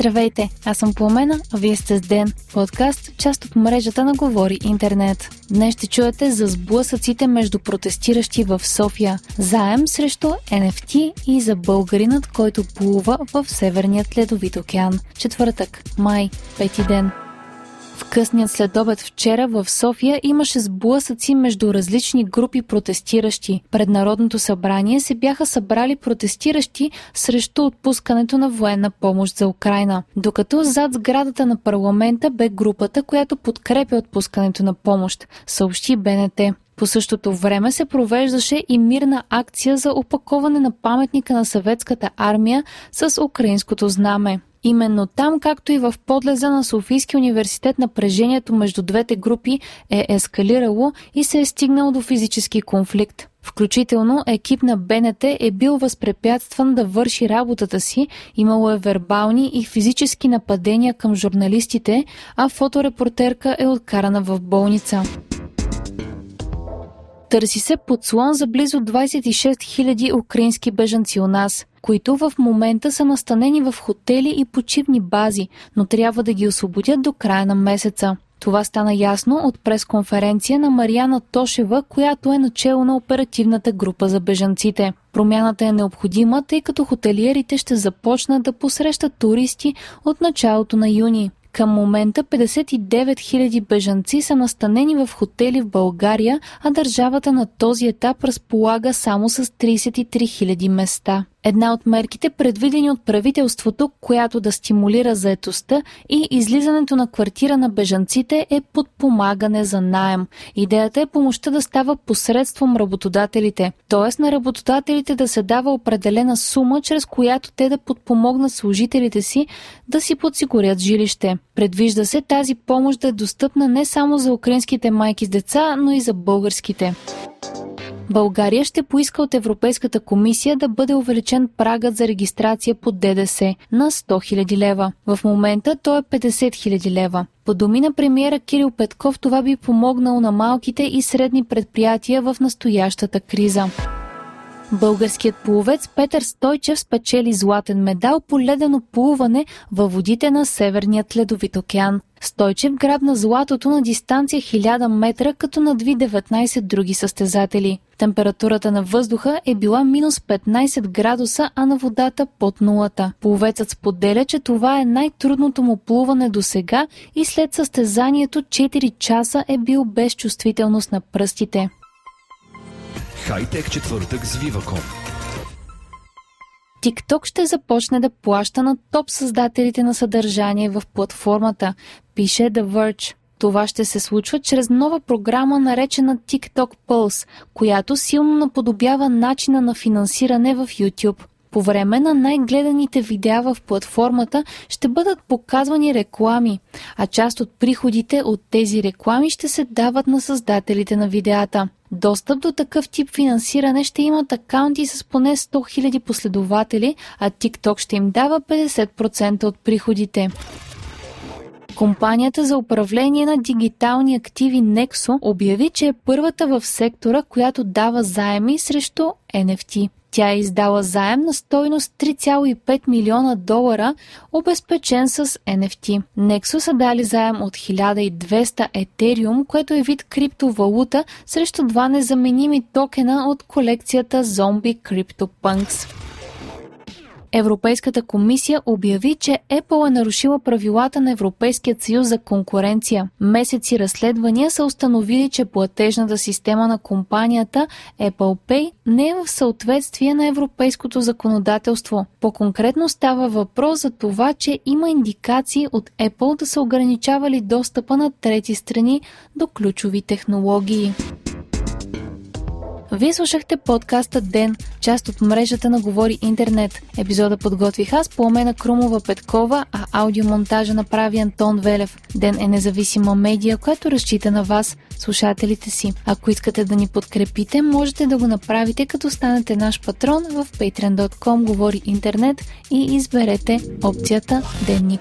Здравейте, аз съм Пламена, а вие сте с Ден, подкаст, част от мрежата на Говори Интернет. Днес ще чуете за сблъсъците между протестиращи в София, заем срещу NFT и за българинът, който плува в Северният ледовит океан. Четвъртък, май, пети ден. В късният следобед вчера в София имаше сблъсъци между различни групи протестиращи. Пред Народното събрание се бяха събрали протестиращи срещу отпускането на военна помощ за Украина, докато зад сградата на парламента бе групата, която подкрепя отпускането на помощ, съобщи БНТ. По същото време се провеждаше и мирна акция за опаковане на паметника на съветската армия с украинското знаме. Именно там, както и в подлеза на Софийския университет, напрежението между двете групи е ескалирало и се е стигнал до физически конфликт. Включително екип на БНТ е бил възпрепятстван да върши работата си, имало е вербални и физически нападения към журналистите, а фоторепортерка е откарана в болница. Търси се подслон за близо 26 000 украински бежанци у нас, които в момента са настанени в хотели и почивни бази, но трябва да ги освободят до края на месеца. Това стана ясно от пресконференция на Марияна Тошева, която е начало на оперативната група за бежанците. Промяната е необходима, тъй като хотелиерите ще започнат да посрещат туристи от началото на юни. Към момента 59 000 бежанци са настанени в хотели в България, а държавата на този етап разполага само с 33 000 места. Една от мерките, предвидени от правителството, която да стимулира заетостта и излизането на квартира на бежанците е подпомагане за найем. Идеята е помощта да става посредством работодателите, т.е. на работодателите да се дава определена сума, чрез която те да подпомогнат служителите си да си подсигурят жилище. Предвижда се тази помощ да е достъпна не само за украинските майки с деца, но и за българските. България ще поиска от Европейската комисия да бъде увеличен прагът за регистрация по ДДС на 100 000 лева. В момента той е 50 000 лева. По думи на премиера Кирил Петков това би помогнало на малките и средни предприятия в настоящата криза. Българският пловец Петър Стойчев спечели златен медал по ледено плуване във водите на Северният ледовит океан. Стойчев грабна златото на дистанция 1000 метра, като надви 19 други състезатели. Температурата на въздуха е била минус 15 градуса, а на водата под нулата. Пловецът споделя, че това е най-трудното му плуване до сега и след състезанието 4 часа е бил без чувствителност на пръстите. Хайтек четвъртък с Viva.com TikTok ще започне да плаща на топ създателите на съдържание в платформата, пише The Verge. Това ще се случва чрез нова програма, наречена TikTok Pulse, която силно наподобява начина на финансиране в YouTube. По време на най-гледаните видеа в платформата ще бъдат показвани реклами, а част от приходите от тези реклами ще се дават на създателите на видеата. Достъп до такъв тип финансиране ще имат акаунти с поне 100 000 последователи, а TikTok ще им дава 50% от приходите. Компанията за управление на дигитални активи Nexo обяви, че е първата в сектора, която дава заеми срещу NFT. Тя е издала заем на стойност 3,5 милиона долара, обезпечен с NFT. Nexo са дали заем от 1200 етериум, което е вид криптовалута срещу два незаменими токена от колекцията Zombie CryptoPunks. Европейската комисия обяви, че Apple е нарушила правилата на Европейския съюз за конкуренция. Месеци разследвания са установили, че платежната система на компанията Apple Pay не е в съответствие на европейското законодателство. По-конкретно става въпрос за това, че има индикации от Apple да са ограничавали достъпа на трети страни до ключови технологии. Вие слушахте подкаста Ден, част от мрежата на Говори Интернет. Епизода подготвих аз, Пламена Крумова Петкова, а аудиомонтажа направи Антон Велев. Ден е независима медия, която разчита на вас, слушателите си. Ако искате да ни подкрепите, можете да го направите като станете наш патрон в patreon.com Говори Интернет и изберете опцията Денник.